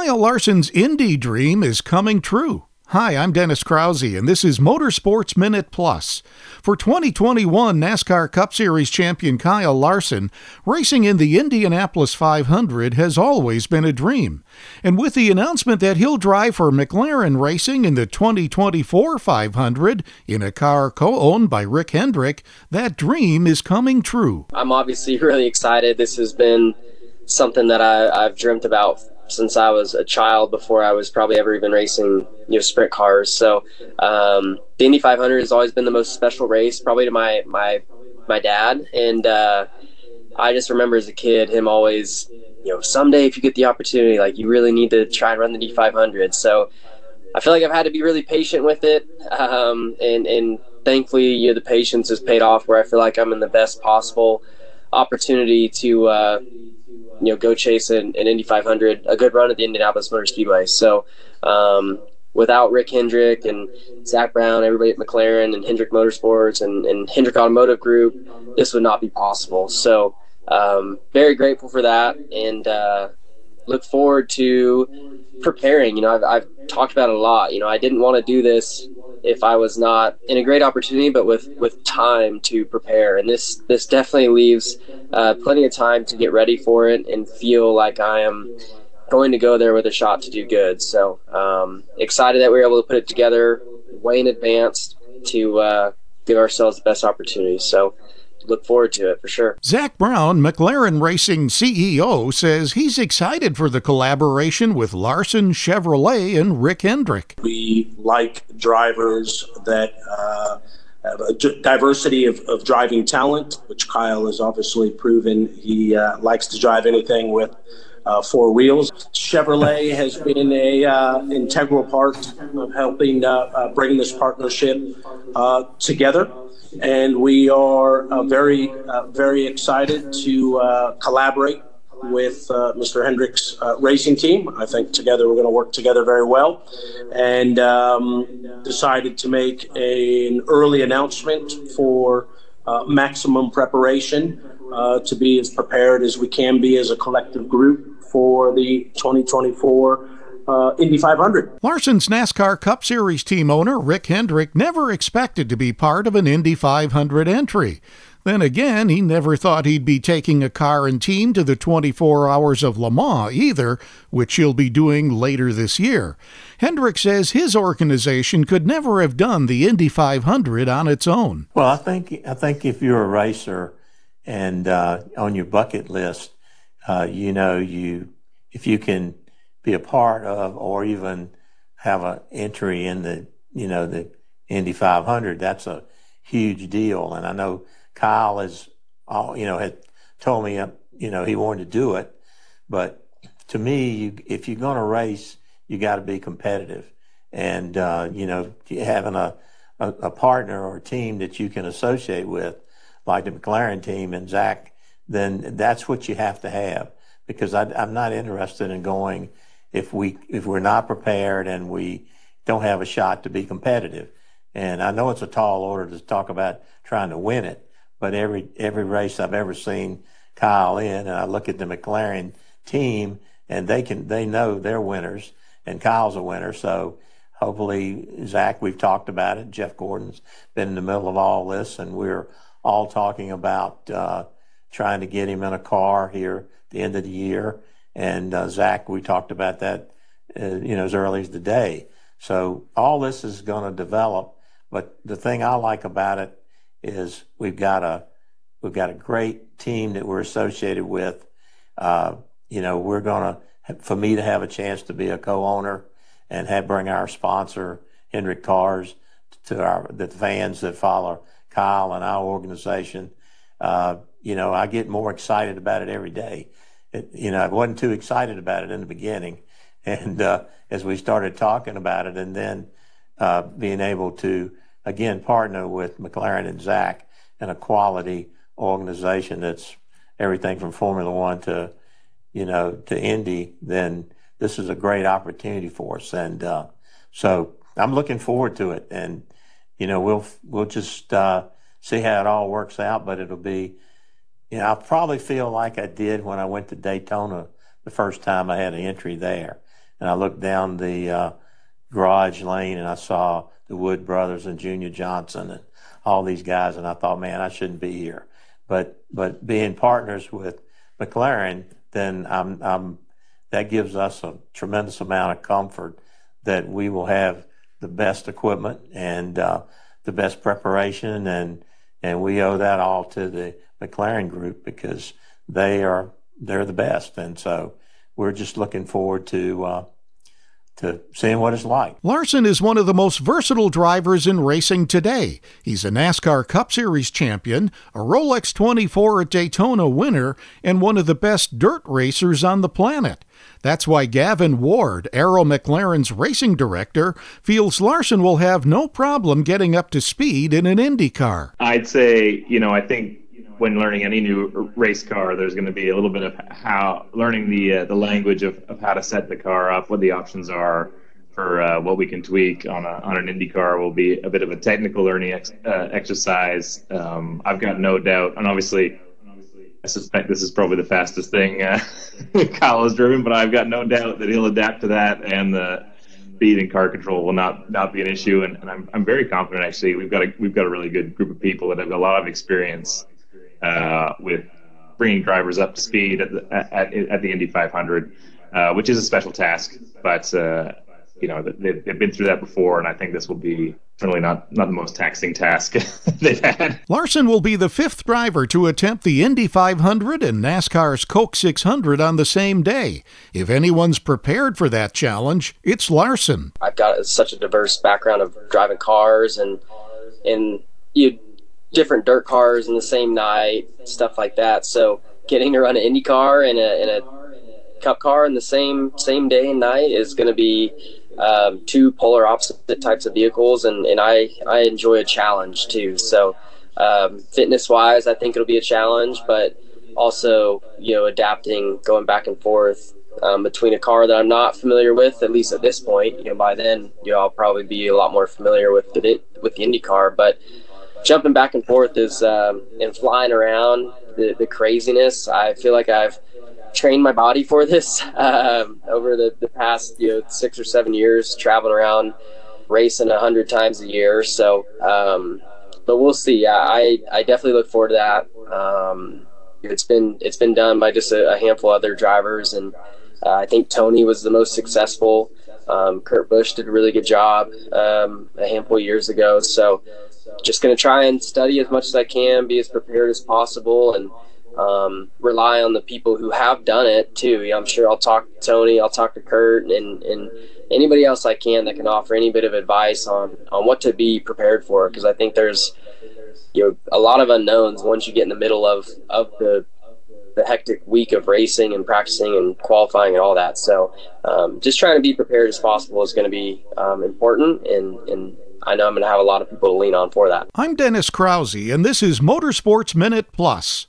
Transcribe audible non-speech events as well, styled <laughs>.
Kyle Larson's Indy dream is coming true. Hi, I'm Dennis Krause, and this is Motorsports Minute Plus. For 2021 NASCAR Cup Series champion Kyle Larson, racing in the Indianapolis 500 has always been a dream. And with the announcement that he'll drive for McLaren Racing in the 2024 500 in a car co owned by Rick Hendrick, that dream is coming true. I'm obviously <laughs> really excited. This has been something that I, I've dreamt about since I was a child before I was probably ever even racing you know sprint cars. So um, the Indy 500 has always been the most special race, probably to my my my dad. And uh, I just remember as a kid him always you know someday if you get the opportunity, like you really need to try and run the Indy 500. So I feel like I've had to be really patient with it, um, and and thankfully you know the patience has paid off where I feel like I'm in the best possible opportunity to. Uh, you know go chase an, an Indy 500, a good run at the Indianapolis Motor Speedway. So um, without Rick Hendrick and Zak Brown, everybody at McLaren and Hendrick Motorsports and, and Hendrick Automotive Group, this would not be possible. So um, very grateful for that and uh, look forward to preparing. You know, I've, I've talked about it a lot. You know, I didn't want to do this if I was not in a great opportunity, but with with time to prepare. And this this definitely leaves uh, plenty of time to get ready for it and feel like I am going to go there with a shot to do good. So um, excited that we were able to put it together way in advance to uh, give ourselves the best opportunity. So look forward to it for sure. Zak Brown, McLaren Racing CEO, says he's excited for the collaboration with Larson Chevrolet and Rick Hendrick. We like drivers that uh, have a diversity of, of, driving talent, which Kyle has obviously proven he uh, likes to drive anything with. Uh, four wheels. Chevrolet has been a uh, integral part of helping uh, uh, bring this partnership together and we are uh, very, uh, very excited to uh, collaborate with uh, Mr. Hendrick's uh, racing team. I think together we're going to work together very well, and um, decided to make a, an early announcement for uh, maximum preparation to be as prepared as we can be as a collective group for the 2024 uh, Indy 500. Larson's NASCAR Cup Series team owner, Rick Hendrick, never expected to be part of an Indy 500 entry. Then again, he never thought he'd be taking a car and team to the 24 Hours of Le Mans either, which he'll be doing later this year. Hendrick says his organization could never have done the Indy 500 on its own. Well, I think I think if you're a racer and uh, on your bucket list, uh, you know you if you can be a part of or even have an entry in the you know the Indy 500 that's a huge deal. And I know Kyle has all you know had told me you know he wanted to do it. But to me you, if you're going to race you got to be competitive. And uh, you know having a, a, a partner or a team that you can associate with like the McLaren team and Zak then that's what you have to have because I, I'm not interested in going if we if we're not prepared and we don't have a shot to be competitive. And I know it's a tall order to talk about trying to win it, but every every race I've ever seen Kyle in, and I look at the McLaren team, and they can they know they're winners, and Kyle's a winner. So hopefully, Zak, we've talked about it. Jeff Gordon's been in the middle of all this, and we're all talking about uh, trying to get him in a car here at the end of the year and uh, Zak, we talked about that, uh, you know, as early as today. So all this is going to develop. But the thing I like about it is we've got a we've got a great team that we're associated with. Uh, you know, we're going to for me to have a chance to be a co-owner and have bring our sponsor Hendrick Cars to our the fans that follow Kyle and our organization. Uh, you know, I get more excited about it every day it, you know, I wasn't too excited about it in the beginning. And uh, as we started talking about it, and then uh, being able to again partner with McLaren and Zak and a quality organization that's everything from Formula One to, you know, to Indy, then this is a great opportunity for us. And uh, so I'm looking forward to it. And you know, we'll we'll just uh, see how it all works out, but it'll be you know, I probably feel like I did when I went to Daytona the first time I had an entry there. and I looked down the uh, garage lane and I saw the Wood brothers and Junior Johnson and all these guys, and I thought, man, I shouldn't be here. But but being partners with McLaren, then I'm, I'm that gives us a tremendous amount of comfort that we will have the best equipment and uh, the best preparation, and and we owe that all to the McLaren group because they are they're the best, and so we're just looking forward to uh, to seeing what it's like. Larson is one of the most versatile drivers in racing today. He's a NASCAR Cup Series champion, a Rolex 24 at Daytona winner, and one of the best dirt racers on the planet. That's why Gavin Ward, Arrow McLaren's racing director, feels Larson will have no problem getting up to speed in an Indy car. I'd say, you know, I think when learning any new race car, there's going to be a little bit of how learning the uh, the language of, of how to set the car up, what the options are for uh, what we can tweak on a on an Indy car will be a bit of a technical learning ex- uh, exercise. Um, I've got no doubt, and obviously, I suspect this is probably the fastest thing uh, <laughs> Kyle has driven, but I've got no doubt that he'll adapt to that and the speed and car control will not not be an issue. And, and I'm I'm very confident actually. We've got a we've got a really good group of people that have a lot of experience uh, with bringing drivers up to speed at the, at, at the Indy 500, uh, which is a special task. But uh, you know they've, they've been through that before, and I think this will be certainly not not the most taxing task <laughs> they've had. Larson will be the fifth driver to attempt the Indy 500 and NASCAR's Coke 600 on the same day. If anyone's prepared for that challenge, it's Larson. I've got such a diverse background of driving cars and and you different dirt cars in the same night, stuff like that. So getting to run an Indy car and a, and a Cup car in the same same day and night is going to be um, two polar opposite types of vehicles, and, and I I enjoy a challenge too. So um, fitness wise, I think it'll be a challenge, but also you know adapting, going back and forth. Um, between a car that I'm not familiar with, at least at this point, you know, by then, you know, I'll probably be a lot more familiar with the with the Indy car. But jumping back and forth is um, and flying around the, the craziness. I feel like I've trained my body for this <laughs> um, over the, the past you know six or seven years, traveling around racing a hundred times a year. So, um, but we'll see. I I definitely look forward to that. Um, it's been it's been done by just a, a handful of other drivers, and uh, I think Tony was the most successful. Um, Kurt Busch did a really good job um, a handful of years ago. So just going to try and study as much as I can, be as prepared as possible, and um, rely on the people who have done it too. I'm sure I'll talk to Tony, I'll talk to Kurt, and, and anybody else I can that can offer any bit of advice on on what to be prepared for. Because I think there's you know a lot of unknowns once you get in the middle of of the the hectic week of racing and practicing and qualifying and all that. So um, just trying to be prepared as possible is going to be um, important and and I know I'm going to have a lot of people to lean on for that. I'm Dennis Krause, and this is Motorsports Minute Plus.